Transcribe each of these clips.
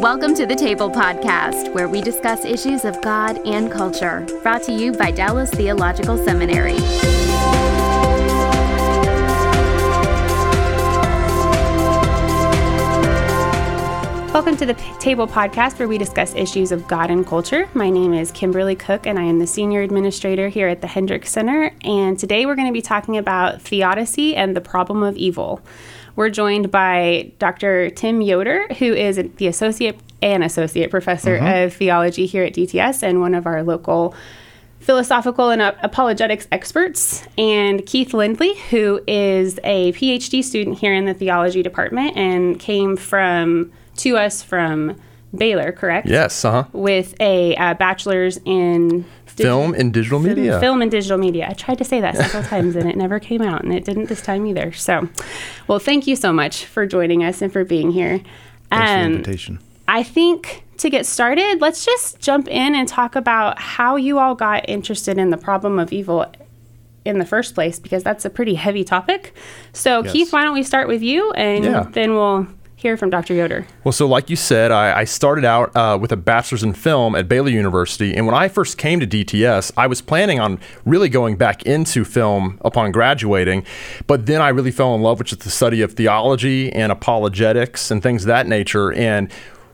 Welcome to the Table Podcast, where we discuss issues of God and culture. Brought to you by Dallas Theological Seminary. Welcome to the Table Podcast, where we discuss issues of God and culture. My name is Kymberli Cook, and I am the Senior Administrator here at the Hendricks Center. And today we're going to be talking about theodicy and the problem of evil. We're joined by Dr. Tim Yoder, who is the Associate and Associate Professor of Theology here at DTS and one of our local philosophical and apologetics experts, and Keith Lindley, who is a PhD student here in the theology department and came from to us from Baylor, correct? Yes, uh huh. With a uh, bachelor's in Film and digital media. Film and digital media. I tried to say that several times and it never came out, and it didn't this time either. So, well, thank you so much for joining us and for being here. Thanks for the Um, invitation. I think to get started, let's just jump in and talk about how you all got interested in the problem of evil in the first place, because that's a pretty heavy topic. So, Yes. Keith, why don't we start with you and Yeah. then we'll hear from Dr. Yoder. Well, so like you said, I, I started out uh, with a bachelor's in film at Baylor University, and when I first came to DTS, I was planning on really going back into film upon graduating, but then I really fell in love with the study of theology and apologetics and things of that nature, and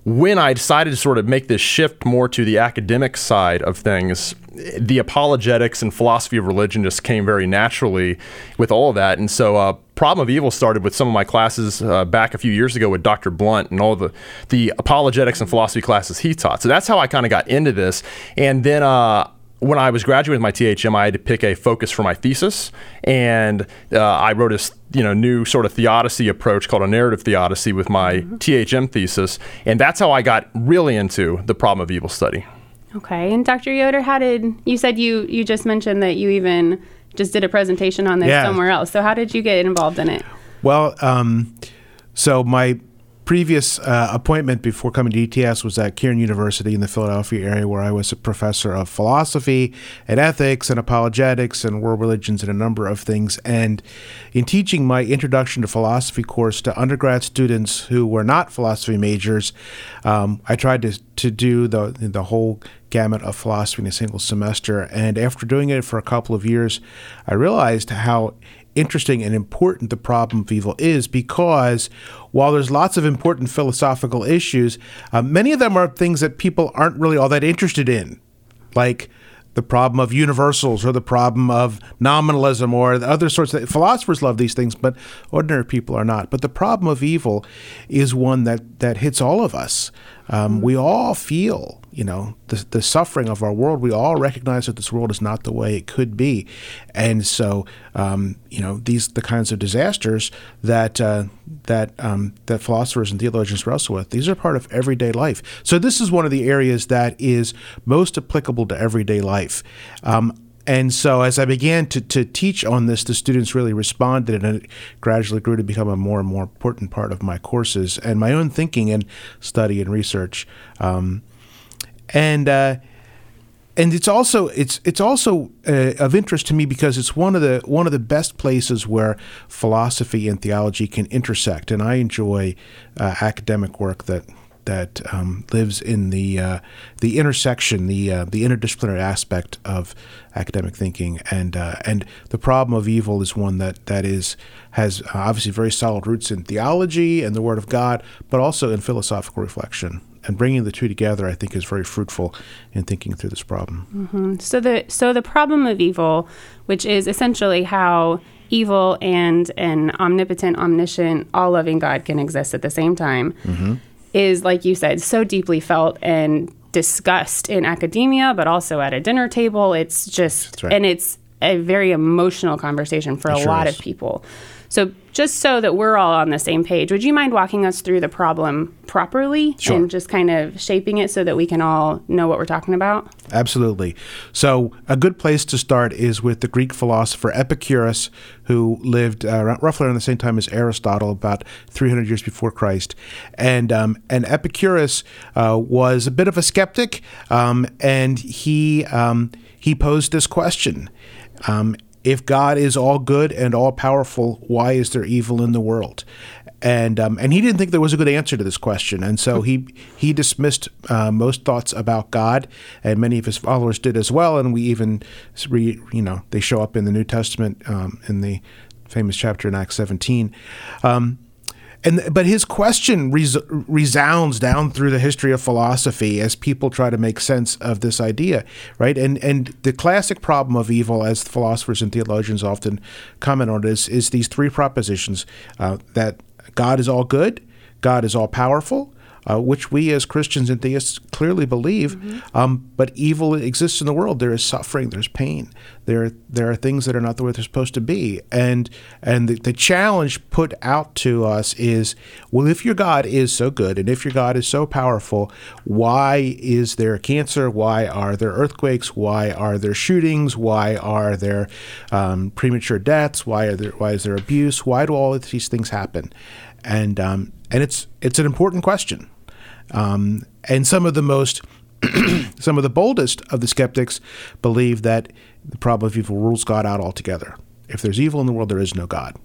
when I decided to sort of make this shift more to the academic side of things, the apologetics and philosophy of religion just came very naturally with all of that. And so, uh, Problem of Evil started with some of my classes uh, back a few years ago with Dr. Blount and all the the apologetics and philosophy classes he taught. So that's how I kind of got into this. And then. Uh, when I was graduating with my THM, I had to pick a focus for my thesis, and uh, I wrote a you know new sort of theodicy approach called a narrative theodicy with my THM thesis, and that's how I got really into the problem of evil study. Okay. And Dr. Yoder, how did you said you you just mentioned that you even just did a presentation on this Yeah. somewhere else. So how did you get involved in it? Well, um, so my previous uh, appointment before coming to DTS was at Cairn University in the Philadelphia area, where I was a professor of philosophy and ethics and apologetics and world religions and a number of things. And in teaching my introduction to philosophy course to undergrad students who were not philosophy majors, um, I tried to to do the the whole gamut of philosophy in a single semester. And after doing it for a couple of years, I realized how interesting and important the problem of evil is because while there's lots of important philosophical issues, uh, many of them are things that people aren't really all that interested in, like the problem of universals or the problem of nominalism or the other sorts of philosophers love these things, but ordinary people are not. But the problem of evil is one that, that hits all of us. Um, we all feel, you know, the, the suffering of our world. We all recognize that this world is not the way it could be, and so um, you know these the kinds of disasters that uh, that um, that philosophers and theologians wrestle with. These are part of everyday life. So this is one of the areas that is most applicable to everyday life. Um, and so, as I began to, to teach on this, the students really responded, and it gradually grew to become a more and more important part of my courses and my own thinking and study and research. Um, and uh, and it's also it's it's also uh, of interest to me because it's one of the one of the best places where philosophy and theology can intersect, and I enjoy uh, academic work that that um, lives in the uh, the intersection, the uh, the interdisciplinary aspect of academic thinking, and uh, and the problem of evil is one that that is has uh, obviously very solid roots in theology and the Word of God, but also in philosophical reflection. And bringing the two together, I think, is very fruitful in thinking through this problem. Mm-hmm. So the so the problem of evil, which is essentially how evil and an omnipotent, omniscient, all-loving God can exist at the same time, mm-hmm. is like you said, so deeply felt and discussed in academia, but also at a dinner table. It's just right. and it's a very emotional conversation for a sure lot is. of people. So just so that we're all on the same page, would you mind walking us through the problem properly Sure. and just kind of shaping it so that we can all know what we're talking about? Absolutely. So, a good place to start is with the Greek philosopher Epicurus, who lived uh, roughly around the same time as Aristotle, about 300 years before Christ. And um, and Epicurus uh, was a bit of a skeptic, um, and he um, he posed this question. Um, if God is all good and all powerful, why is there evil in the world? and um, and he didn't think there was a good answer to this question, and so he he dismissed uh, most thoughts about God, and many of his followers did as well. And we even, re, you know, they show up in the New Testament um, in the famous chapter in Acts 17. Um, and but his question res- resounds down through the history of philosophy as people try to make sense of this idea, right? And and the classic problem of evil, as philosophers and theologians often comment on, is is these three propositions uh, that God is all good, God is all powerful, uh, which we as Christians and theists clearly believe. Mm-hmm. Um, but evil exists in the world. There is suffering. There's pain. There there are things that are not the way they're supposed to be. And and the, the challenge put out to us is, well, if your God is so good and if your God is so powerful, why is there cancer? Why are there earthquakes? Why are there shootings? Why are there um, premature deaths? Why are there why is there abuse? Why do all of these things happen? And um, and it's it's an important question. Um, and some of the most, some of the boldest of the skeptics believe that the problem of evil rules God out altogether. If there's evil in the world, there is no God.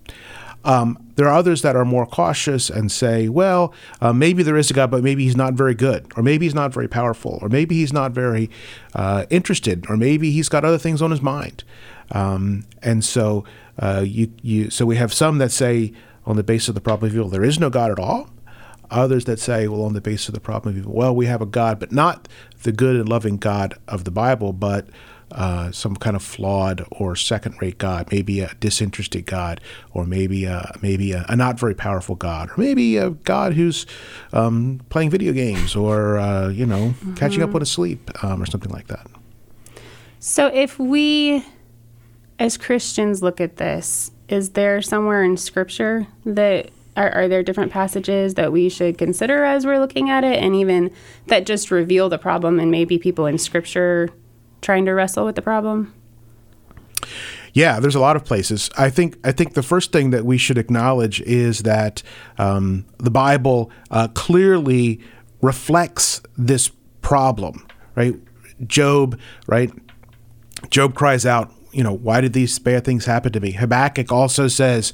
Um, there are others that are more cautious and say, well, uh, maybe there is a God, but maybe he's not very good, or maybe he's not very powerful, or maybe he's not very uh, interested, or maybe he's got other things on his mind. Um, and so uh, you, you, so we have some that say, on the basis of the problem of evil, there is no God at all. Others that say, well, on the basis of the problem of evil, well, we have a God, but not the good and loving God of the Bible, but uh, some kind of flawed or second-rate God, maybe a disinterested God, or maybe a, maybe a, a not very powerful God, or maybe a God who's um, playing video games, or uh, you know, mm-hmm. catching up on his sleep, um, or something like that. So, if we, as Christians, look at this, is there somewhere in Scripture that are, are, there different passages that we should consider as we're looking at it? And even that just reveal the problem and maybe people in scripture trying to wrestle with the problem? Yeah there's a lot of places. I think i think the first thing that we should acknowledge is that um, the bible uh, clearly reflects this problem right? Job right? Job cries out you know, why did these bad things happen to me? Habakkuk also says,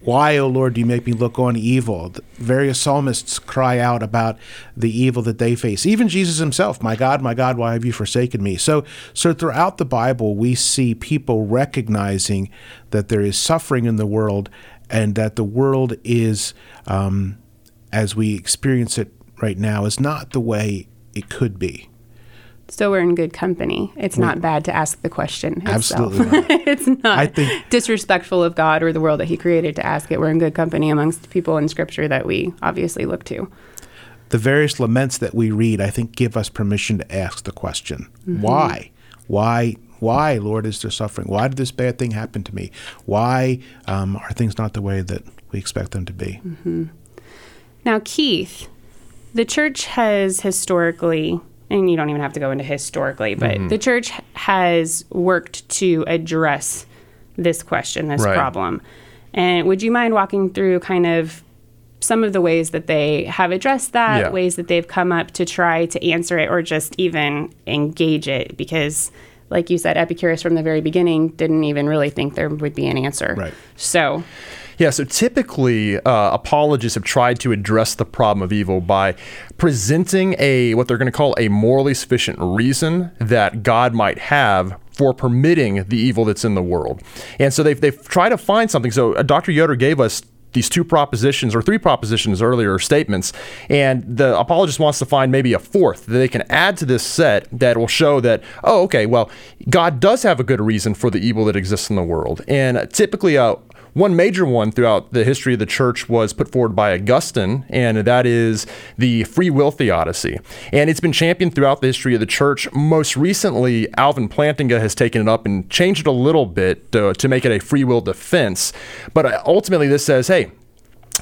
why, O Lord, do you make me look on evil? The various psalmists cry out about the evil that they face. Even Jesus himself, my God, my God, why have you forsaken me? So, so throughout the Bible, we see people recognizing that there is suffering in the world and that the world is, um, as we experience it right now, is not the way it could be. So we're in good company. It's not bad to ask the question. Itself. Absolutely not. it's not I think, disrespectful of God or the world that He created to ask it. We're in good company amongst people in Scripture that we obviously look to. The various laments that we read, I think, give us permission to ask the question mm-hmm. why? Why? Why, Lord, is there suffering? Why did this bad thing happen to me? Why um, are things not the way that we expect them to be? Mm-hmm. Now, Keith, the church has historically and you don't even have to go into historically, but mm-hmm. the church has worked to address this question, this right. problem. And would you mind walking through kind of some of the ways that they have addressed that, yeah. ways that they've come up to try to answer it or just even engage it? Because, like you said, Epicurus from the very beginning didn't even really think there would be an answer. Right. So, yeah, so typically uh, apologists have tried to address the problem of evil by presenting a what they're going to call a morally sufficient reason that God might have for permitting the evil that's in the world. And so they've, they've tried to find something. So uh, Dr. Yoder gave us these two propositions or three propositions earlier statements and the apologist wants to find maybe a fourth that they can add to this set that will show that oh okay well god does have a good reason for the evil that exists in the world and typically a, one major one throughout the history of the church was put forward by Augustine, and that is the free will theodicy. And it's been championed throughout the history of the church. Most recently, Alvin Plantinga has taken it up and changed it a little bit to, to make it a free will defense. But uh, ultimately, this says, hey,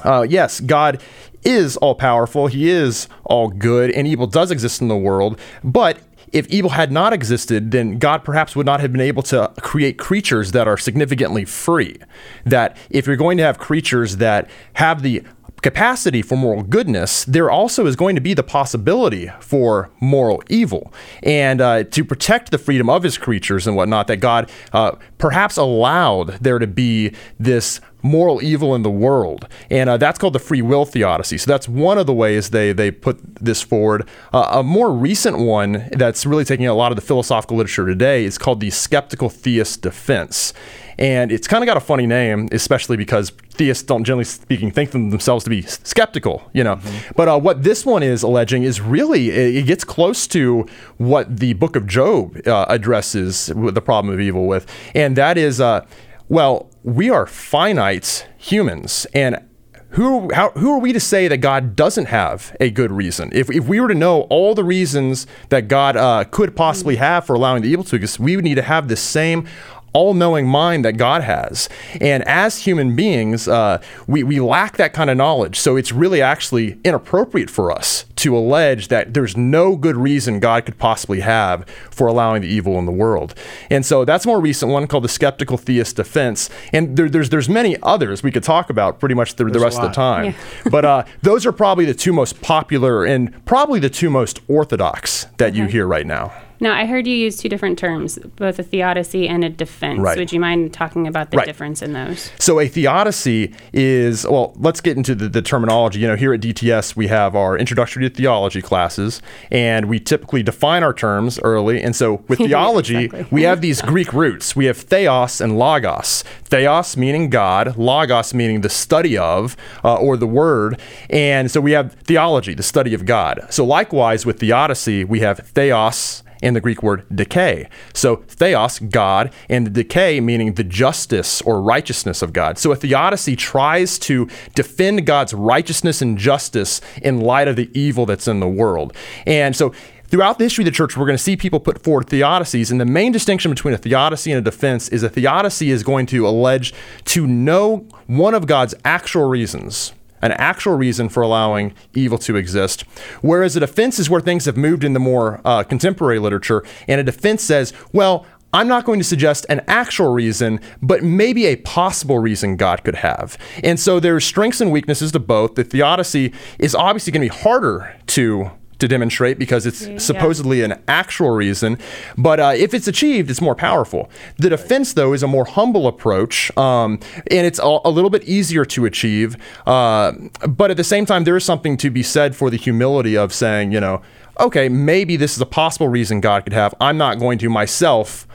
uh, yes, God is all powerful, He is all good, and evil does exist in the world, but if evil had not existed, then God perhaps would not have been able to create creatures that are significantly free. That if you're going to have creatures that have the capacity for moral goodness, there also is going to be the possibility for moral evil. And uh, to protect the freedom of his creatures and whatnot, that God uh, perhaps allowed there to be this moral evil in the world. And uh, that's called the free will theodicy. So that's one of the ways they, they put this forward. Uh, a more recent one that's really taking a lot of the philosophical literature today is called the skeptical theist defense. And it's kind of got a funny name, especially because theists don't, generally speaking, think themselves to be skeptical, you know. Mm-hmm. But uh, what this one is alleging is really, it gets close to what the book of Job uh, addresses the problem of evil with. And that is, uh, well, we are finite humans. And who, how, who are we to say that God doesn't have a good reason? If, if we were to know all the reasons that God uh, could possibly have for allowing the evil to exist, we would need to have the same all knowing mind that God has. And as human beings, uh, we, we lack that kind of knowledge. So it's really actually inappropriate for us to allege that there's no good reason God could possibly have for allowing the evil in the world. And so that's a more recent one called the skeptical theist defense. And there, there's, there's many others we could talk about pretty much the, the rest of the time. Yeah. but uh, those are probably the two most popular and probably the two most orthodox that okay. you hear right now. Now, I heard you use two different terms, both a theodicy and a defense. Right. Would you mind talking about the right. difference in those? So, a theodicy is, well, let's get into the, the, terminology. You know, here at DTS, we have our introductory to theology classes, and we typically define our terms early. And so, with theology, exactly. we have these Greek roots. We have theos and logos. Theos meaning God, logos meaning the study of uh, or the word. And so, we have theology, the study of God. So, likewise, with theodicy, we have theos and the Greek word dike. So theos, God, and the dike meaning the justice or righteousness of God. So a theodicy tries to defend God's righteousness and justice in light of the evil that's in the world. And so Throughout the history of the church, we're going to see people put forward theodicies, and the main distinction between a theodicy and a defense is a theodicy is going to allege to know one of God's actual reasons an actual reason for allowing evil to exist. Whereas a defense is where things have moved in the more uh, contemporary literature, and a defense says, well, I'm not going to suggest an actual reason, but maybe a possible reason God could have. And so there's strengths and weaknesses to both. The theodicy is obviously going to be harder to to demonstrate because it's yeah. supposedly an actual reason. But uh, if it's achieved, it's more powerful. The defense, though, is a more humble approach, um, and it's a, a, little bit easier to achieve. Uh, but at the same time, there is something to be said for the humility of saying, you know, okay, maybe this is a possible reason God could have. I'm not going to myself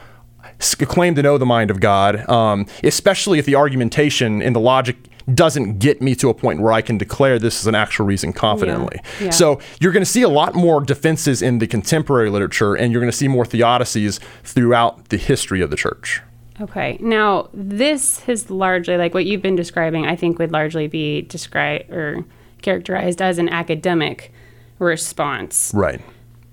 claim to know the mind of God, um, especially if the argumentation and the logic doesn't get me to a point where I can declare this is an actual reason confidently. Yeah. Yeah. So you're going to see a lot more defenses in the contemporary literature, and you're going to see more theodicies throughout the history of the church. Okay. Now, this has largely, like what you've been describing, I think would largely be described or characterized as an academic response. Right.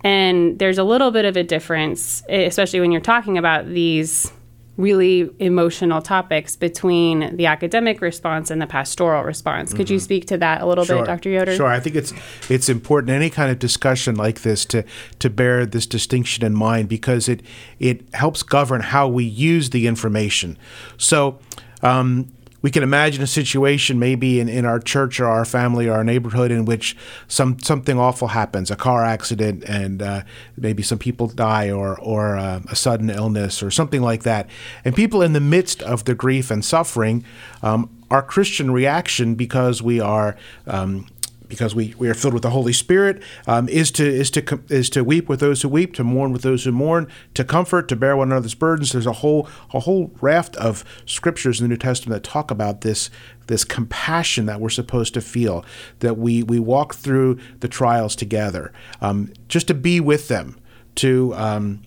And there's a little bit of a difference, especially when you're talking about these really emotional topics between the academic response and the pastoral response. Could mm-hmm. you speak to that a little sure. bit, Dr. Yoder? Sure. I think it's it's important any kind of discussion like this to to bear this distinction in mind because it it helps govern how we use the information. So. Um, we can imagine a situation maybe in, in our church or our family or our neighborhood in which some something awful happens, a car accident, and uh, maybe some people die, or or uh, a sudden illness, or something like that. And people in the midst of the grief and suffering, um, our Christian reaction, because we are um, because we, we are filled with the Holy Spirit, um, is to is to is to weep with those who weep, to mourn with those who mourn, to comfort, to bear one another's burdens. There's a whole a whole raft of scriptures in the New Testament that talk about this this compassion that we're supposed to feel, that we we walk through the trials together, um, just to be with them, to um,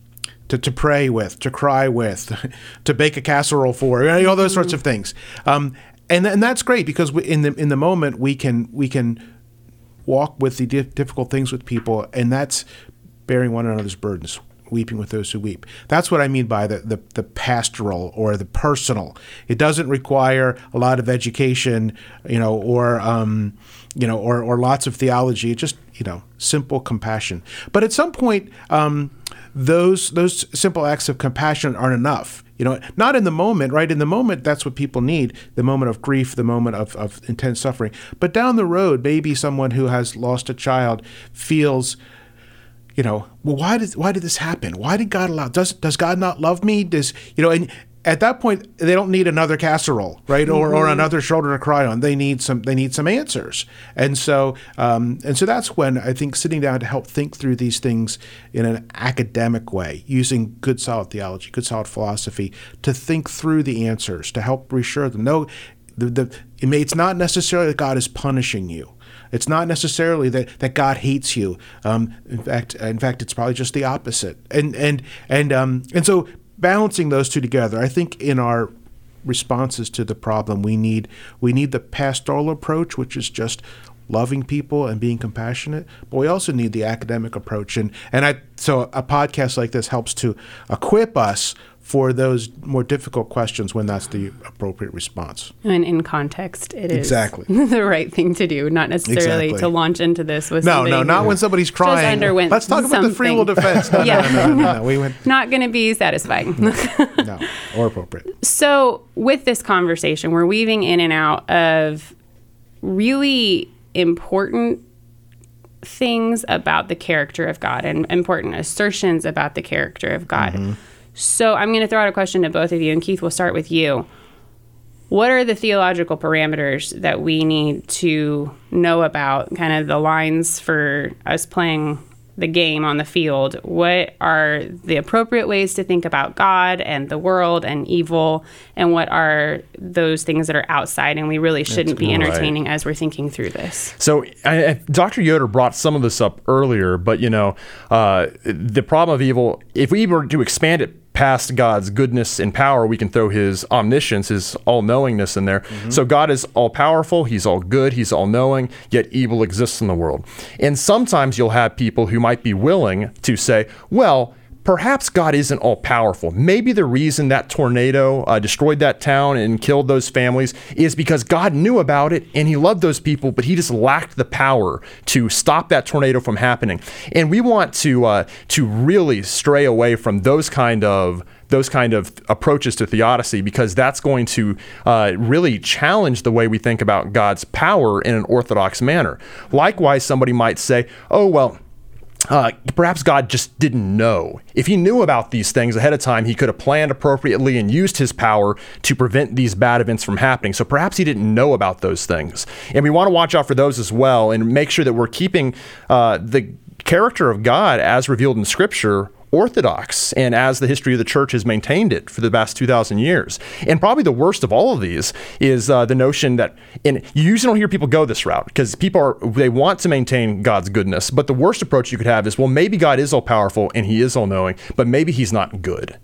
to, to pray with, to cry with, to bake a casserole for, you know, all those sorts of things. Um, and, and that's great because we, in the in the moment we can we can walk with the difficult things with people, and that's bearing one another's burdens, weeping with those who weep. That's what I mean by the, the, the, pastoral or the personal. It doesn't require a lot of education, you know, or um, you know, or, or lots of theology. It just you know, simple compassion. But at some point, um, those those simple acts of compassion aren't enough. You know, not in the moment, right? In the moment, that's what people need the moment of grief, the moment of, of intense suffering. But down the road, maybe someone who has lost a child feels you know, well, why did why did this happen? Why did God allow? Does does God not love me? Does you know? And at that point, they don't need another casserole, right, or, or mm-hmm. another shoulder to cry on. They need some they need some answers, and so um, and so that's when I think sitting down to help think through these things in an academic way, using good solid theology, good solid philosophy, to think through the answers, to help reassure them. No, the, the it's not necessarily that God is punishing you it's not necessarily that, that God hates you. Um, in fact, in fact, it's probably just the opposite. And and and um, and so balancing those two together, I think in our responses to the problem, we need we need the pastoral approach, which is just loving people and being compassionate but we also need the academic approach. And and i so a podcast like this helps to equip us for those more difficult questions when that's the appropriate response. And in context, it is exactly the right thing to do, not necessarily exactly. to launch into this with no, no, not when somebody's crying. Let's talk about the free will defense. No, yeah. no, no, no, no, We went not going to be satisfying. no, or appropriate. So with this conversation, we're weaving in and out of really important things about the character of God and important assertions about the character of God. Mm-hmm so I'm going to throw out a question to both of you, and Keith, we'll start with you. What are the theological parameters that we need to know about, kind of the lines for us playing the game on the field? What are the appropriate ways to think about God and the world and evil? And what are those things that are outside and we really shouldn't That's be entertaining right. as we're thinking through this? So, I, Dr. Yoder brought some of this up earlier, but you know, uh, the problem of evil, if we were to expand it past God's goodness and power, we can throw his omniscience, his all knowingness in there. Mm-hmm. So God is all powerful, he's all good, he's all knowing, yet evil exists in the world. And sometimes you'll have people who might be willing to say, well, perhaps God isn't all powerful. Maybe the reason that tornado uh, destroyed that town and killed those families is because God knew about it and he loved those people, but he just lacked the power to stop that tornado from happening. And we want to uh, to really stray away from those kind of those kind of approaches to theodicy because that's going to uh, really challenge the way we think about God's power in an orthodox manner. Likewise, somebody might say, "Oh well." Uh, perhaps God just didn't know. If he knew about these things ahead of time, he could have planned appropriately and used his power to prevent these bad events from happening. So perhaps he didn't know about those things. And we want to watch out for those as well and make sure that we're keeping uh, the character of God as revealed in Scripture orthodox and as the history of the church has maintained it for the past 2,000 years. And probably the worst of all of these is uh, the notion that, and you usually don't hear people go this route because people are, they want to maintain God's goodness. But the worst approach you could have is, well, maybe God is all powerful and he is all knowing, but maybe he's not good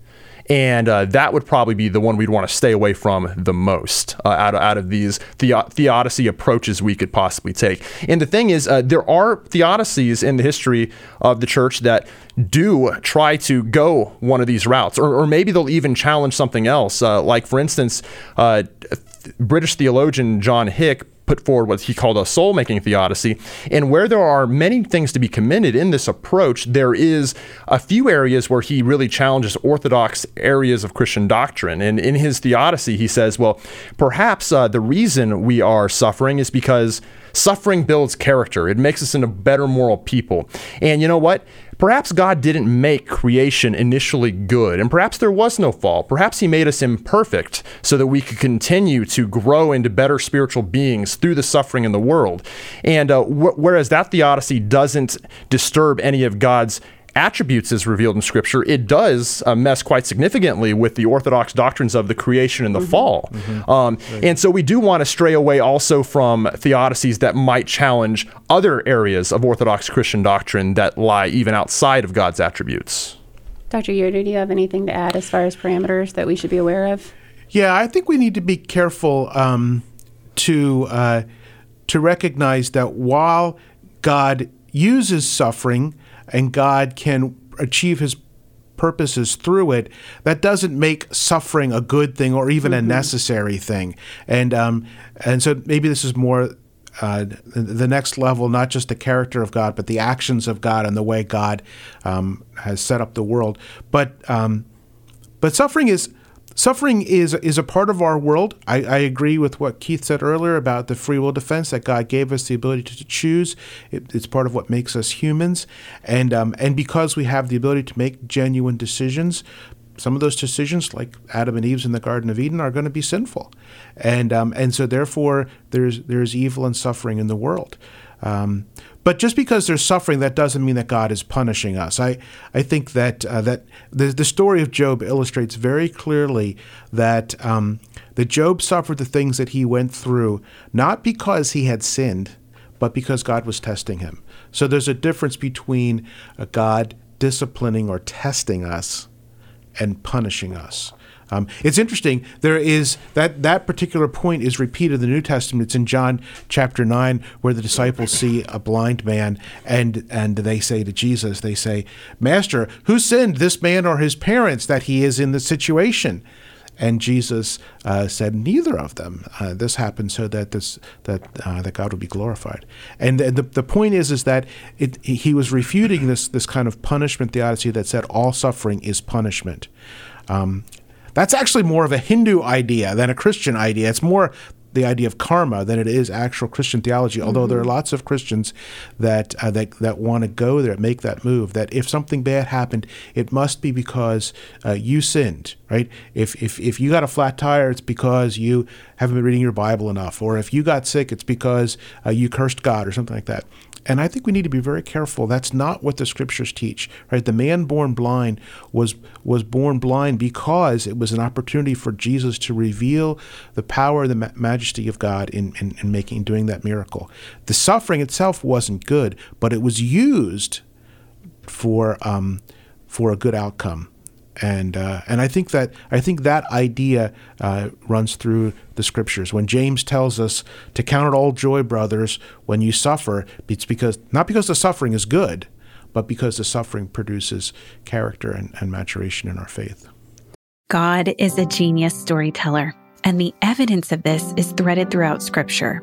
and uh, that would probably be the one we'd want to stay away from the most uh, out, of, out of these the- theodicy approaches we could possibly take. And the thing is, uh, there are theodicies in the history of the church that do try to go one of these routes, or, or maybe they'll even challenge something else. Uh, like, for instance, uh, British theologian John Hick put forward what he called a soul making theodicy. And where there are many things to be commended in this approach, there is a few areas where he really challenges orthodox areas of Christian doctrine. And in his theodicy, he says, well, perhaps uh, the reason we are suffering is because suffering builds character, it makes us into better moral people. And you know what? Perhaps God didn't make creation initially good, and perhaps there was no fall. Perhaps He made us imperfect so that we could continue to grow into better spiritual beings through the suffering in the world. And uh, wh- whereas that theodicy doesn't disturb any of God's attributes as revealed in Scripture, it does uh, mess quite significantly with the orthodox doctrines of the creation and the mm-hmm. fall. Mm-hmm. Um, right. And so we do want to stray away also from theodicies that might challenge other areas of orthodox Christian doctrine that lie even outside of God's attributes. Dr. Yoder, do you have anything to add as far as parameters that we should be aware of? Yeah, I think we need to be careful um, to uh, to recognize that while God uses suffering and God can achieve his purposes through it, that doesn't make suffering a good thing or even mm-hmm. a necessary thing. And um, and so maybe this is more uh, the next level, not just the character of God, but the actions of God and the way God um, has set up the world. But um, but suffering is suffering is is a part of our world. I, I, agree with what Keith said earlier about the free will defense that God gave us the ability to, to choose. It, it's part of what makes us humans, and um, and because we have the ability to make genuine decisions, some of those decisions, like Adam and Eve's in the Garden of Eden, are going to be sinful, and um, and so therefore there's there's evil and suffering in the world. Um, but just because there's suffering, that doesn't mean that God is punishing us. I, I think that uh, that the, the story of Job illustrates very clearly that um, that Job suffered the things that he went through not because he had sinned, but because God was testing him. So there's a difference between a God disciplining or testing us and punishing us. Um, it's interesting. There is that that particular point is repeated in the New Testament. It's in John chapter nine, where the disciples see a blind man, and and they say to Jesus, they say, "Master, who sinned, this man or his parents, that he is in this situation?" And Jesus uh, said, "Neither of them. Uh, this happened so that this that uh, that God would be glorified." And the, the point is, is that it, he was refuting this this kind of punishment theodicy that said all suffering is punishment. Um, that's actually more of a Hindu idea than a Christian idea. It's more the idea of karma than it is actual Christian theology. Although mm-hmm. there are mm-hmm. lots of Christians that uh, that that want to go there, make that move. That if something bad happened, it must be because uh, you sinned, right? If if if you got a flat tire, it's because you haven't been reading your Bible enough, or if you got sick, it's because uh, you cursed God or something like that. And I think we need to be very careful. That's not what the scriptures teach, right? The man born blind was was born blind because it was an opportunity for Jesus to reveal the power, the ma- majesty of God in, in, in making doing that miracle. The suffering itself wasn't good, but it was used for um, for a good outcome and uh, and I think that I think that idea uh, runs through the scriptures. When James tells us to count it all joy, brothers, when you suffer, it's because not because the suffering is good, but because the suffering produces character and, and maturation in our faith. God is a genius storyteller, and the evidence of this is threaded throughout Scripture.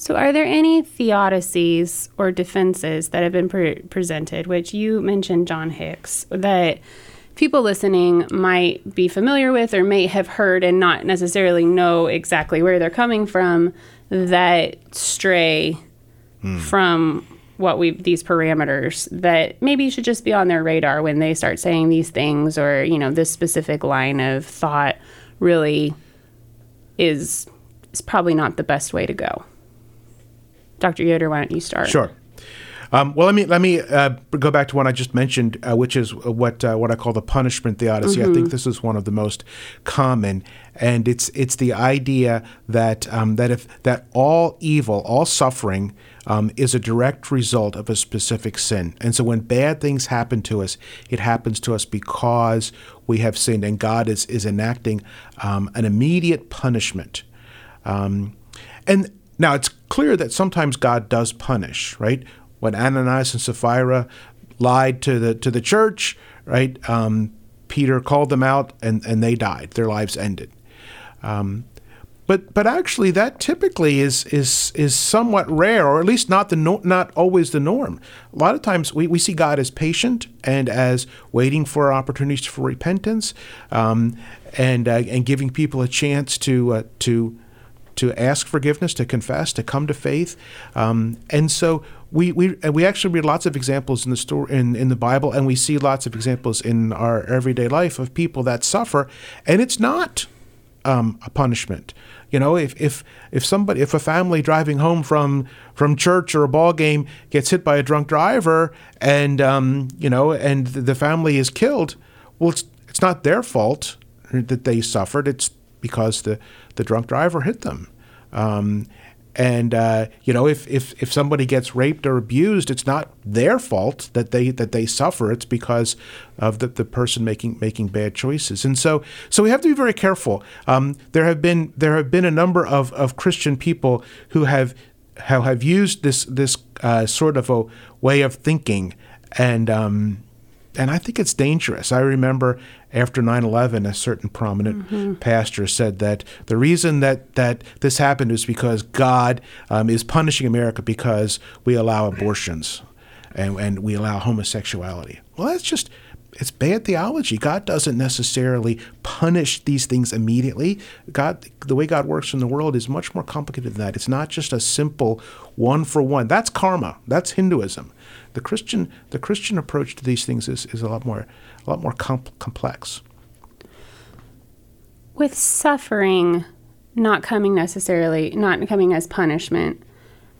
So, are there any theodicies or defenses that have been pre- presented, which you mentioned, John Hicks, that people listening might be familiar with or may have heard and not necessarily know exactly where they're coming from, that stray hmm. from what we these parameters that maybe should just be on their radar when they start saying these things or you know this specific line of thought really is is probably not the best way to go. Dr. Yoder, why don't you start? Sure. Um, well, let me let me uh, go back to one I just mentioned, uh, which is what uh, what I call the punishment theodicy. Mm-hmm. I think mm-hmm. this is one of the most common, and it's it's the idea that um, that if that all evil, all suffering, um, is a direct result of a specific sin, and so when bad things happen to us, it happens to us because we have sinned, and God is is enacting um, an immediate punishment. Um, and now, it's clear that sometimes God does punish, right? When Ananias and Sapphira lied to the to the church, right? Um, Peter called them out, and, and they died. Their lives ended. Um, but but actually, that typically is is is somewhat rare, or at least not the no, not always the norm. A lot of times, we, we see God as patient and as waiting for opportunities for repentance, um, and uh, and giving people a chance to uh, to to ask forgiveness, to confess, to come to faith. Um, and so we, we, we actually read lots of examples in the story in, in the Bible, and we see lots of examples in our everyday life of people that suffer, and it's not um, a punishment. You know, if, if if somebody if a family driving home from from church or a ball game gets hit by a drunk driver and um, you know and the family is killed, well, it's it's not their fault that they suffered. It's because the the drunk driver hit them. Um, and uh, you know, if, if if somebody gets raped or abused, it's not their fault that they that they suffer. It's because of the, the person making making bad choices. And so so we have to be very careful. Um, there have been there have been a number of, of Christian people who have how have used this this uh, sort of a way of thinking and um, and I think it's dangerous. I remember after 9/11, a certain prominent mm-hmm. pastor said that the reason that that this happened is because God um, is punishing America because we allow abortions and and we allow homosexuality. Well, that's just it's bad theology. God doesn't necessarily punish these things immediately. God, the way God works in the world is much more complicated than that. It's not just a simple one for one. That's karma. That's Hinduism. The Christian, the Christian approach to these things is, is a lot more, a lot more comp- complex. With suffering not coming necessarily, not coming as punishment,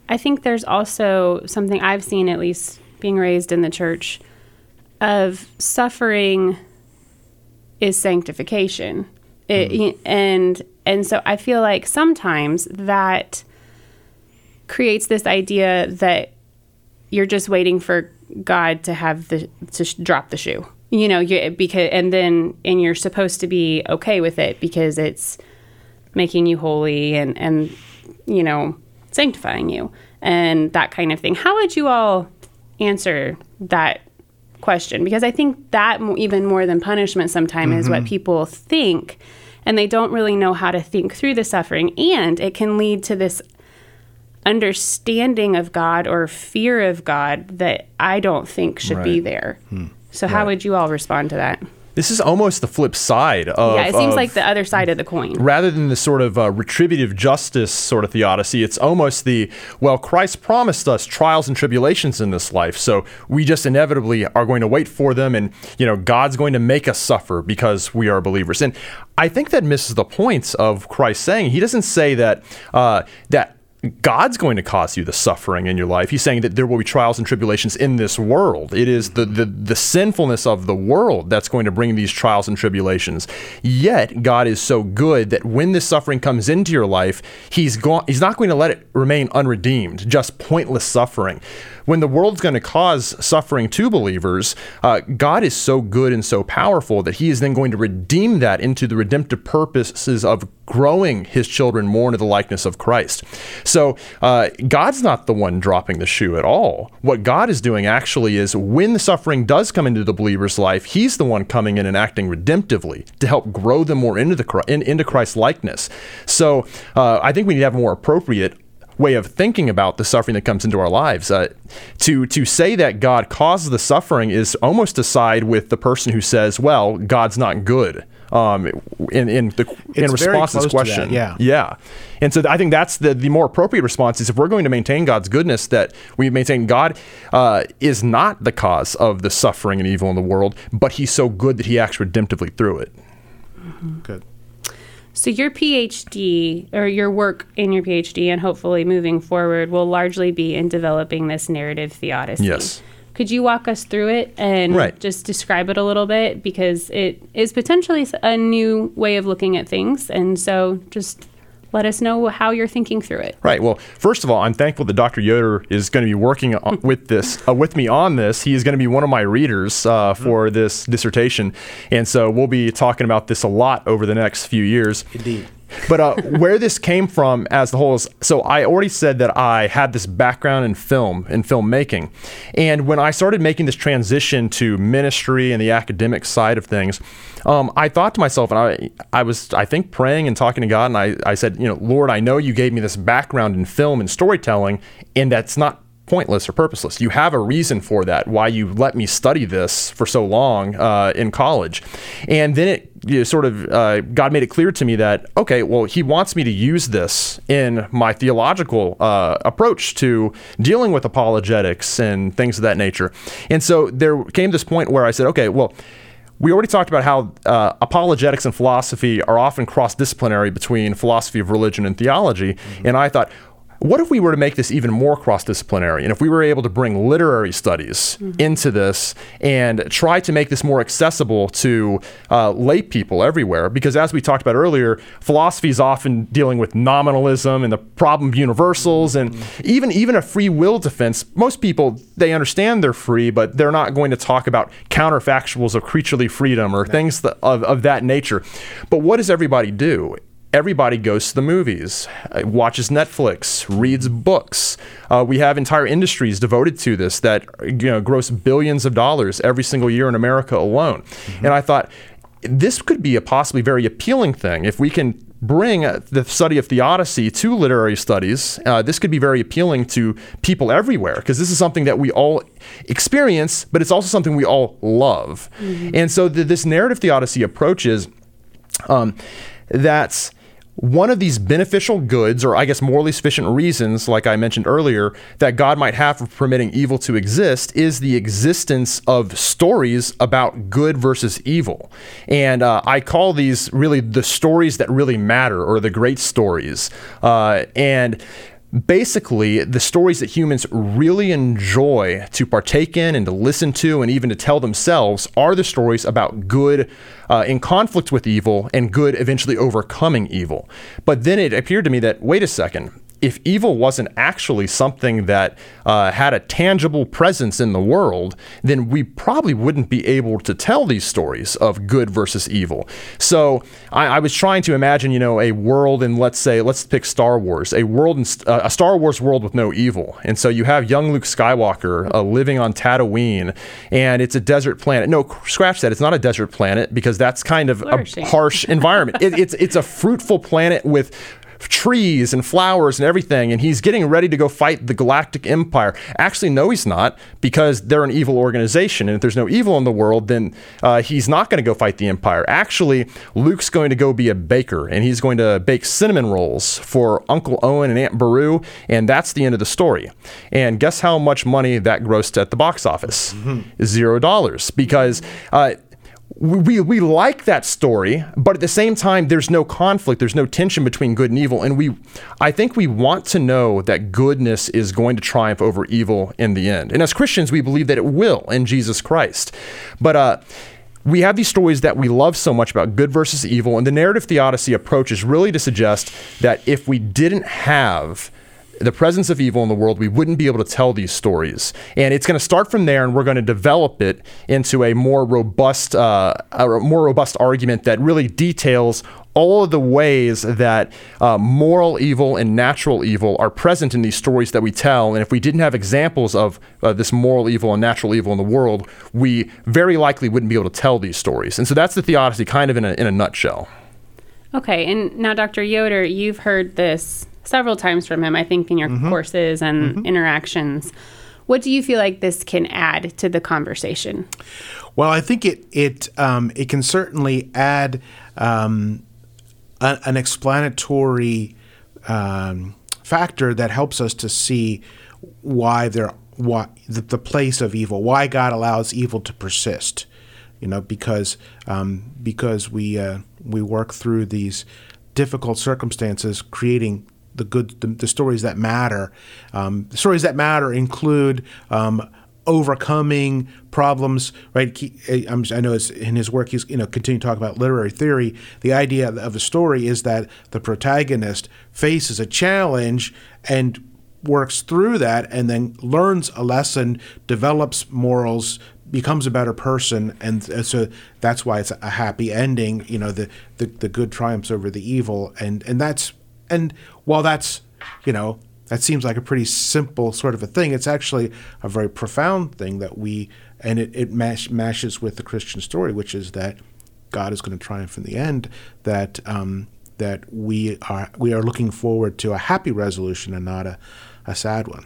I think there's also something I've seen, at least being raised in the church, of suffering is sanctification. It, mm. and and so I feel like sometimes that creates this idea that you're just waiting for God to have the to sh- drop the shoe. You know, you, because and then and you're supposed to be okay with it because it's making you holy and and you know sanctifying you and that kind of thing. How would you all answer that question? Because I think that even more than punishment sometimes mm-hmm. is what mm-hmm. people think and they don't really know how to think through the suffering and it can lead to this understanding of God or fear of God that I don't think should right. be there. Hmm. So, how right. would you all respond to that? This is almost the flip side of. Yeah, it seems of, like the other side of the coin. Rather than the sort of uh, retributive justice sort of theodicy, it's almost the, well, Christ promised us trials and tribulations in this life, so we just inevitably are going to wait for them, and, you know, God's going to make us suffer because we are believers. And I think that misses the points of Christ saying, he doesn't say that, uh, that God's going to cause you the suffering in your life. He's saying that there will be trials and tribulations in this world. It is the, the, the sinfulness of the world that's going to bring these trials and tribulations. Yet God is so good that when this suffering comes into your life, He's go- He's not going to let it remain unredeemed, just pointless suffering when the world's going to cause suffering to believers, uh, God is so good and so powerful that He is then going to redeem that into the redemptive purposes of growing His children more into the likeness of Christ. So uh, God's not the one dropping the shoe at all. What God is doing actually is when the suffering does come into the believer's life, He's the one coming in and acting redemptively to help grow them more into the in, into Christ's likeness. So uh, I think we need to have a more appropriate way of thinking about the suffering that comes into our lives. Uh, to to say that God causes the suffering is almost to side with the person who says, "Well, God's not good." Um, in in the it's in response to this question, to yeah, yeah, and so I think that's the the more appropriate response is if we're going to maintain God's goodness, that we maintain God uh, is not the cause of the suffering and evil in the world, but He's so good that He acts redemptively through it. Mm-hmm. Good. So your PhD or your work in your PhD and hopefully moving forward will largely be in developing this narrative theodicy. Yes. Could you walk us through it and right. just describe it a little bit because it is potentially a new way of looking at things and so just let us know how you're thinking through it. Right. Well, first of all, I'm thankful that Dr. Yoder is going to be working with this uh, with me on this. He is going to be one of my readers uh, for this dissertation, and so we'll be talking about this a lot over the next few years. Indeed. But uh, where this came from as the whole is so I already said that I had this background in film and filmmaking. And when I started making this transition to ministry and the academic side of things, um, I thought to myself, and I, I was, I think, praying and talking to God, and I, I said, you know, Lord, I know you gave me this background in film and storytelling, and that's not pointless or purposeless. You have a reason for that, why you let me study this for so long uh, in college. And then it you know, sort of, uh, God made it clear to me that, okay, well, He wants me to use this in my theological uh, approach to dealing with apologetics and things of that nature. And so there came this point where I said, okay, well, we already talked about how uh, apologetics and philosophy are often cross disciplinary between philosophy of religion and theology. Mm-hmm. And I thought, what if we were to make this even more cross disciplinary? And if we were able to bring literary studies mm-hmm. into this and try to make this more accessible to uh, lay people everywhere? Because as we talked about earlier, philosophy is often dealing with nominalism and the problem of universals and mm-hmm. even, even a free will defense. Most people, they understand they're free, but they're not going to talk about counterfactuals of creaturely freedom or things that, of, of that nature. But what does everybody do? Everybody goes to the movies, uh, watches Netflix, reads books. Uh, we have entire industries devoted to this that you know gross billions of dollars every single year in America alone. Mm-hmm. And I thought this could be a possibly very appealing thing if we can bring uh, the study of theodicy to literary studies. Uh, this could be very appealing to people everywhere because this is something that we all experience, but it's also something we all love. Mm-hmm. And so the, this narrative theodicy approach is um, that's one of these beneficial goods, or I guess morally sufficient reasons, like I mentioned earlier, that God might have for permitting evil to exist is the existence of stories about good versus evil. And uh, I call these really the stories that really matter, or the great stories. Uh, and basically the stories that humans really enjoy to partake in and to listen to and even to tell themselves are the stories about good uh, in conflict with evil and good eventually overcoming evil. But then it appeared to me that, wait a second, if evil wasn't actually something that uh, had a tangible presence in the world, then we probably wouldn't be able to tell these stories of good versus evil. So I, I was trying to imagine, you know, a world in, let's say, let's pick Star Wars, a world, in, uh, a Star Wars world with no evil. And so you have young Luke Skywalker uh, living on Tatooine, and it's a desert planet. No, scratch that. It's not a desert planet because that's kind of a harsh environment. it, it's it's a fruitful planet with trees and flowers and everything, and he's getting ready to go fight the Galactic Empire. Actually, no, he's not, because they're an evil organization, and if there's no evil in the world, then uh, he's not going to go fight the Empire. Actually, Luke's going to go be a baker, and he's going to bake cinnamon rolls for Uncle Owen and Aunt Beru, and that's the end of the story. And guess how much money that grossed at the box office? Mm-hmm. Zero dollars, because. Uh, we, we like that story, but at the same time, there's no conflict, there's no tension between good and evil. And we, I think we want to know that goodness is going to triumph over evil in the end. And as Christians, we believe that it will in Jesus Christ. But, uh, we have these stories that we love so much about good versus evil, and the narrative theodicy approach is really to suggest that if we didn't have the presence of evil in the world, we wouldn't be able to tell these stories. And it's going to start from there, and we're going to develop it into a more robust, uh, a more robust argument that really details all of the ways that uh, moral evil and natural evil are present in these stories that we tell. And if we didn't have examples of uh, this moral evil and natural evil in the world, we very likely wouldn't be able to tell these stories. And so that's the theodicy, kind of in a, in a nutshell. Okay, and now, Dr. Yoder, you've heard this several times from him, I think, in your mm-hmm. courses and mm-hmm. interactions. What do you feel like this can add to the conversation? Well, I think it it um, it can certainly add um, a, an explanatory um, factor that helps us to see why there why the, the, place of evil, why God allows evil to persist. You know, because um, because we uh, we work through these difficult circumstances, creating the good the, the stories that matter. Um, stories that matter include um, overcoming problems. Right? I know in his work he's you know continue to talk about literary theory. The idea of a story is that the protagonist faces a challenge and works through that and then learns a lesson, develops morals, becomes a better person and so that's why it's a happy ending you know the, the the good triumphs over the evil and and that's and while that's, you know, that seems like a pretty simple sort of a thing, it's actually a very profound thing that we, and it, it mash, mashes with the Christian story, which is that God is going to triumph in the end, that, um, that we are, we are looking forward to a happy resolution and not a, a sad one.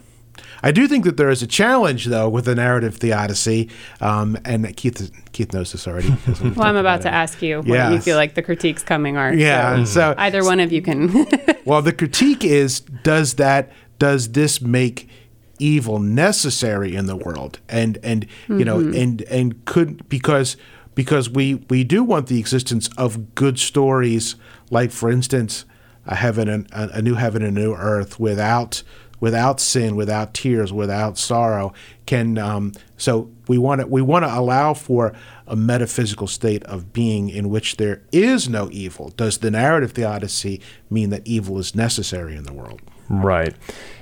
I do think that there is a challenge, though, with the narrative theodicy, um, and Keith Keith knows this already. well, I'm about to it. ask you yes. what you feel like the critiques coming are. Yeah, so, so either one of you can. well, the critique is: does that does this make evil necessary in the world? And and you mm-hmm. know and and could because because we we do want the existence of good stories, like for instance, a heaven and a, a new heaven and a new earth without without sin, without tears, without sorrow. Can um, so we want to we want to allow for a metaphysical state of being in which there is no evil. Does the narrative theodicy mean that evil is necessary in the world? Right.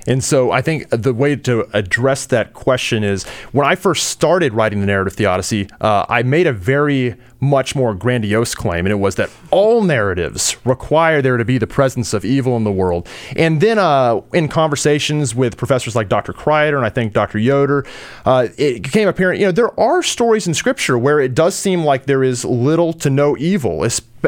And so I think the way to address that question is when I first started writing the narrative theodicy, uh, I made a very much more grandiose claim, and it was that all narratives require there to be the presence of evil in the world. And then uh, in conversations with professors like Dr. Kreider and I think Dr. Yoder, uh, it became apparent, you know, there are stories in Scripture where it does seem like there is little to no evil,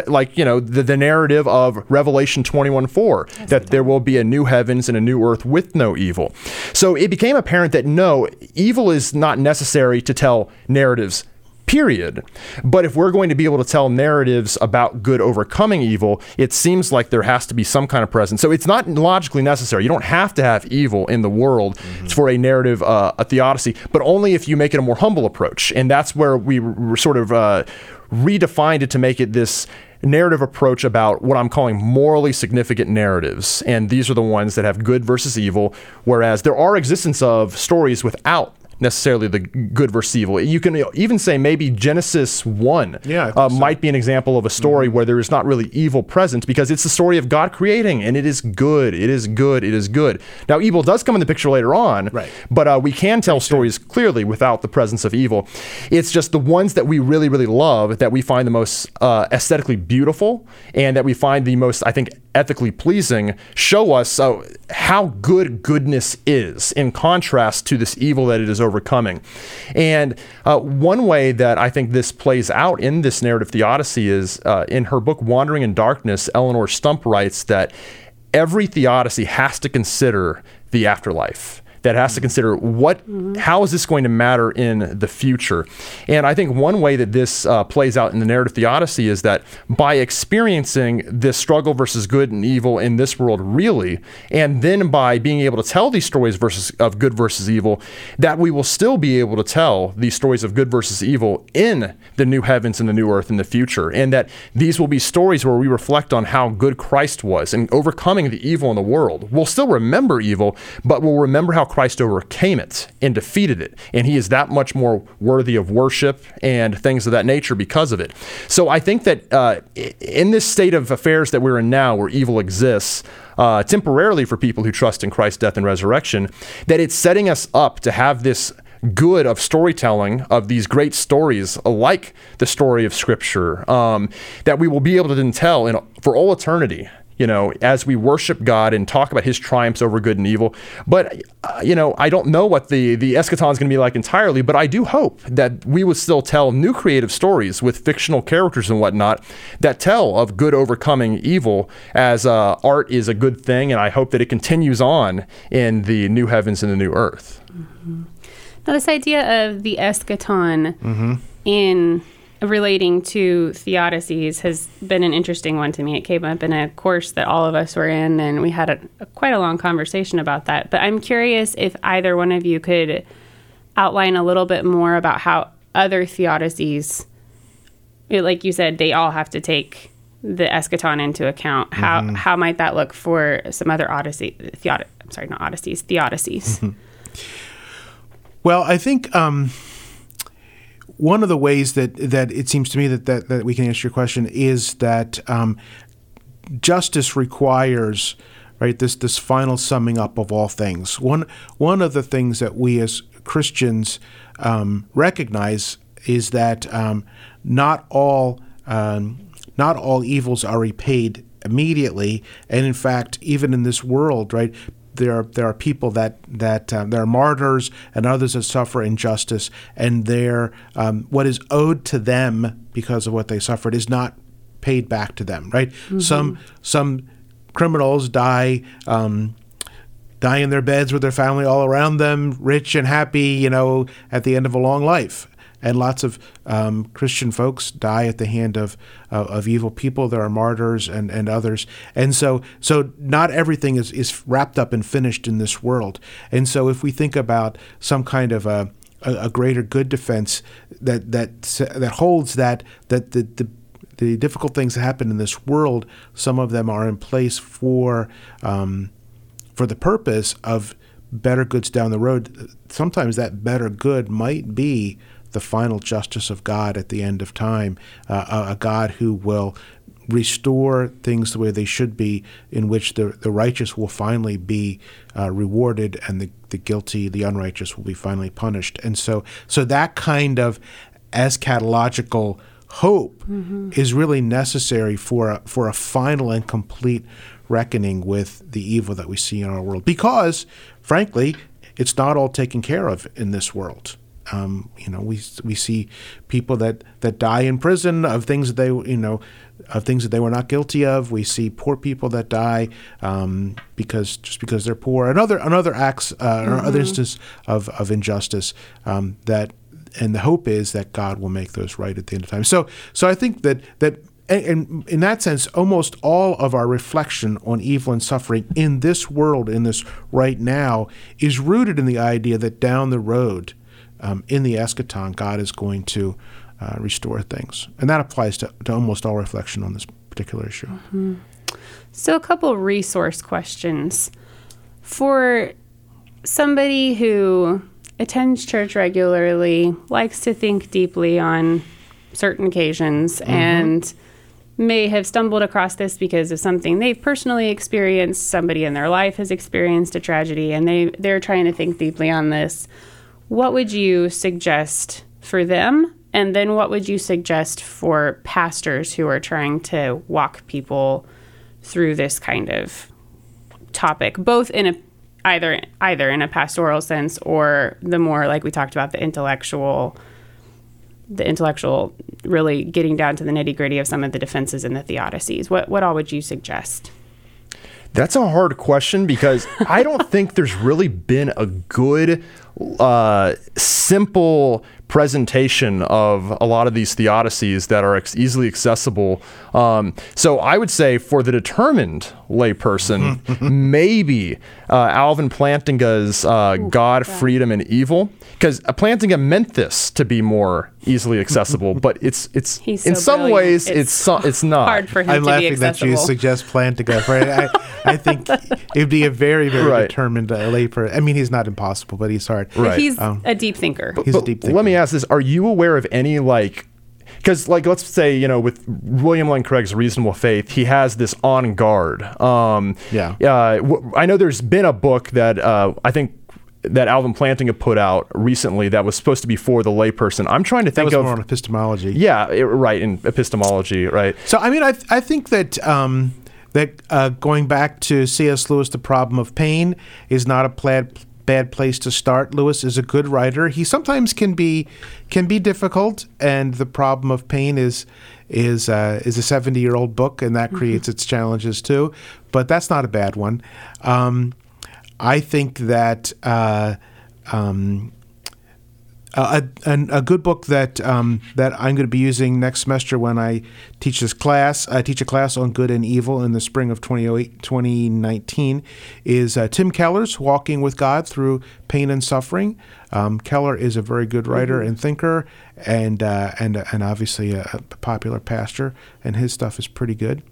like you know the, the narrative of revelation 21 4 that there will be a new heavens and a new earth with no evil so it became apparent that no evil is not necessary to tell narratives period. But if we're going to be able to tell narratives about good overcoming evil, it seems like there has to be some kind of presence. So it's not logically necessary. You don't have to have evil in the world mm-hmm. for a narrative, uh, a theodicy, but only if you make it a more humble approach. And that's where we sort of uh, redefined it to make it this narrative approach about what I'm calling morally significant narratives. And these are the ones that have good versus evil, whereas there are existence of stories without necessarily the good versus evil. You can even say maybe Genesis 1 yeah, uh, so. might be an example of a story mm-hmm. where there is not really evil present because it's the story of God creating and it is good. It is good. It is good. Now, evil does come in the picture later on, right. but uh, we can tell stories clearly without the presence of evil. It's just the ones that we really, really love that we find the most uh, aesthetically beautiful and that we find the most, I think, ethically pleasing show us uh, how good goodness is in contrast to this evil that it is overcoming. And uh, one way that I think this plays out in this narrative theodicy is uh, in her book Wandering in Darkness, Eleonore Stump writes that every theodicy has to consider the afterlife that has to consider what mm-hmm. how is this going to matter in the future? And i think one way that this uh, plays out in the narrative theodicy is that by experiencing this struggle versus good and evil in this world really and then by being able to tell these stories versus of good versus evil that we will still be able to tell these stories of good versus evil in the new heavens and the new earth in the future and that these will be stories where we reflect on how good christ was and overcoming the evil in the world. We'll still remember evil but we'll remember how Christ overcame it and defeated it. And he is that much more worthy of worship and things of that nature because of it. So I think that uh, in this state of affairs that we're in now, where evil exists, uh, temporarily for people who trust in Christ's death and resurrection, that it's setting us up to have this good of storytelling of these great stories, like the story of Scripture, um, that we will be able to then tell in, for all eternity you know, as we worship God and talk about his triumphs over good and evil. But, uh, you know, I don't know what the, the eschaton is going to be like entirely, but I do hope that we would still tell new creative stories with fictional characters and whatnot that tell of good overcoming evil as uh, art is a good thing. And I hope that it continues on in the new heavens and the new earth. Mm-hmm. Now, this idea of the eschaton mm-hmm. in relating to theodicies has been an interesting one to me. It came up in a course that all of us were in, and we had a, a, quite a long conversation about that. But I'm curious if either one of you could outline a little bit more about how other theodicies, like you said, they all have to take the eschaton into account. How mm-hmm. how might that look for some other odyssey theod- I'm sorry, not odysseys, theodicies. Mm-hmm. Well, I think. Um, one of the ways that that it seems to me that that, that we can answer your question is that um, justice requires right this this final summing up of all things. One one of the things that we as Christians um, recognize is that um, not all um, not all evils are repaid immediately, and in fact, even in this world, right, there are, there are people that that um, there are martyrs and others that suffer injustice, and their um, what is owed to them because of what they suffered is not paid back to them. Right? Mm-hmm. Some some criminals die. Um, die in their beds with their family all around them, rich and happy, you know, at the end of a long life and lots of um, Christian folks die at the hand of uh, of evil people. There are martyrs and, and others, and so so not everything is is wrapped up and finished in this world. And so if we think about some kind of a a, greater good defense, that that that holds that that the, the the difficult things that happen in this world, some of them are in place for um, for the purpose of better goods down the road. Sometimes that better good might be the final justice of God at the end of time, uh, a, God who will restore things the way they should be, in which the, the righteous will finally be uh, rewarded and the, the guilty, the unrighteous will be finally punished. And so, so that kind of eschatological hope mm-hmm. is really necessary for a, for a final and complete reckoning with the evil that we see in our world. Because, frankly, it's not all taken care of in this world. Um, you know, we we see people that, that die in prison of things that they you know of things that they were not guilty of. We see poor people that die um, because just because they're poor, and other and other acts uh, mm-hmm. or other instances of of injustice um, that. And the hope is that God will make those right at the end of time. So, so I think that that and in that sense, almost all of our reflection on evil and suffering in this world, in this right now, is rooted in the idea that down the road, um, in the eschaton, God is going to uh, restore things. And that applies to, to, almost all reflection on this particular issue. Mm-hmm. So, a couple resource questions. For somebody who attends church regularly, likes to think deeply on certain occasions, mm-hmm. and may have stumbled across this because of something they've personally experienced, somebody in their life has experienced a tragedy, and they, they're trying to think deeply on this. What would you suggest for them? And then what would you suggest for pastors who are trying to walk people through this kind of topic, both in a either either in a pastoral sense or the more like we talked about the intellectual the intellectual really getting down to the nitty gritty of some of the defenses in the theodicies. What what all would you suggest? That's a hard question because I don't think there's really been a good, uh, simple presentation of a lot of these theodicies that are ex- easily accessible. Um, so I would say for the determined layperson, maybe uh, Alvin Plantinga's uh, Ooh, God, Freedom, and Evil, because Plantinga meant this to be more easily accessible, but it's it's He's in so some brilliant. ways it's, it's it's not hard for him I'm to laughing be that you suggest Plantinga. Right? I, I think it'd be a very very Right. determined uh, layperson. I mean, he's not impossible, but he's hard. Right. He's Um, a deep thinker. He's a deep thinker. Let me ask this: Are you aware of any like? Because, like, let's say you know, with William Lane Craig's Reasonable Faith, he has this on guard. Um, Yeah. Uh, w- I know there's been a book that uh, I think that Alvin Plantinga put out recently that was supposed to be for the layperson. I'm trying to That think was of. more on epistemology. yeah, it- right in epistemology, right? So I mean, I I think that um, that uh, going back to C.S. Lewis, the problem of pain is not a bad bad place to start. Lewis is a good writer. He sometimes can be can be difficult, and the problem of pain is is uh, is a seventy year old book, and that creates its challenges too. But that's not a bad one. Um, I think that. Uh, um, a, a, a good book that um, that I'm going to be using next semester when I teach this class. I teach a class on good and evil in the spring of 2008, 2019 is uh, Tim Keller's Walking with God Through Pain and Suffering. Um, Keller is a very good writer and thinker, and uh, and and obviously a, a popular pastor, and his stuff is pretty good.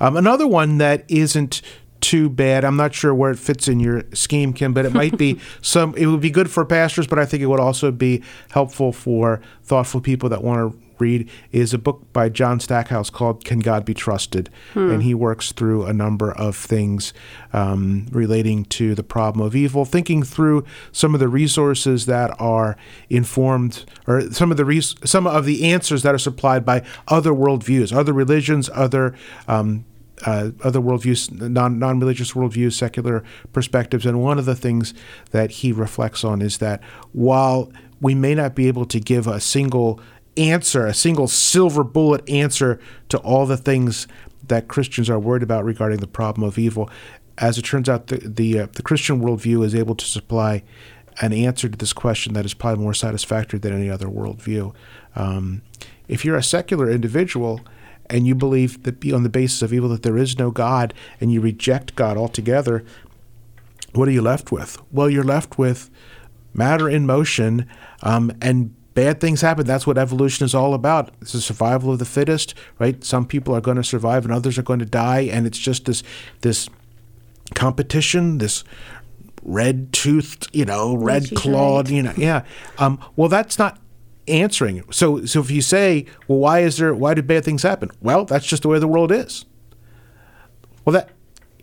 Um, another one that isn't too bad. I'm not sure where it fits in your scheme, Kim, but it might be some. It would be good for pastors, but I think it would also be helpful for thoughtful people that want to read. Is a book by John Stackhouse called "Can God Be Trusted?" and he works through a number of things um, relating to the problem of evil, thinking through some of the resources that are informed, or some of the res- some of the answers that are supplied by other worldviews, other religions, other um, uh, other worldviews, non non religious worldviews, secular perspectives. And one of the things that he reflects on is that while we may not be able to give a single answer, a single silver bullet answer to all the things that Christians are worried about regarding the problem of evil, as it turns out, the the, uh, the Christian worldview is able to supply an answer to this question that is probably more satisfactory than any other worldview. Um, if you're a secular individual, and you believe that be on the basis of evil that there is no God and you reject God altogether, what are you left with? Well, you're left with matter in motion um, and bad things happen. That's what evolution is all about. It's the survival of the fittest, right? Some people are going to survive and others are going to die, and it's just this this competition, this red toothed, you know, red clawed, you know, yeah. Um, well, that's not answering. So, so if you say, well, why is there? Why do bad things happen? Well, that's just the way the world is. Well, that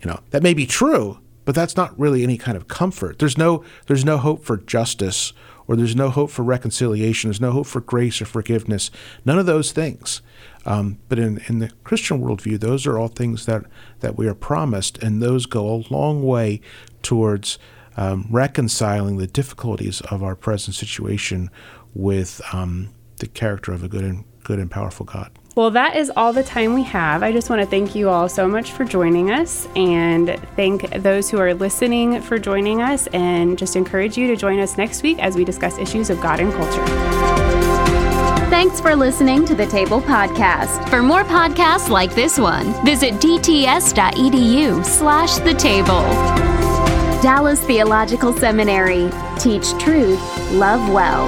you know that may be true, but that's not really any kind of comfort. There's no there's no hope for justice or there's no hope for reconciliation. There's no hope for grace or forgiveness. None of those things. Um, but in, in the Christian worldview, those are all things that, that we are promised, and those go a long way towards um, reconciling the difficulties of our present situation with um, the character of a good and good and powerful God. Well, that is all the time we have. I just want to thank you all so much for joining us and thank those who are listening for joining us and just encourage you to join us next week as we discuss issues of God and culture. Thanks for listening to the Table Podcast. For more podcasts like this one, visit dts.edu slash the table. Dallas Theological Seminary. Teach truth, love well.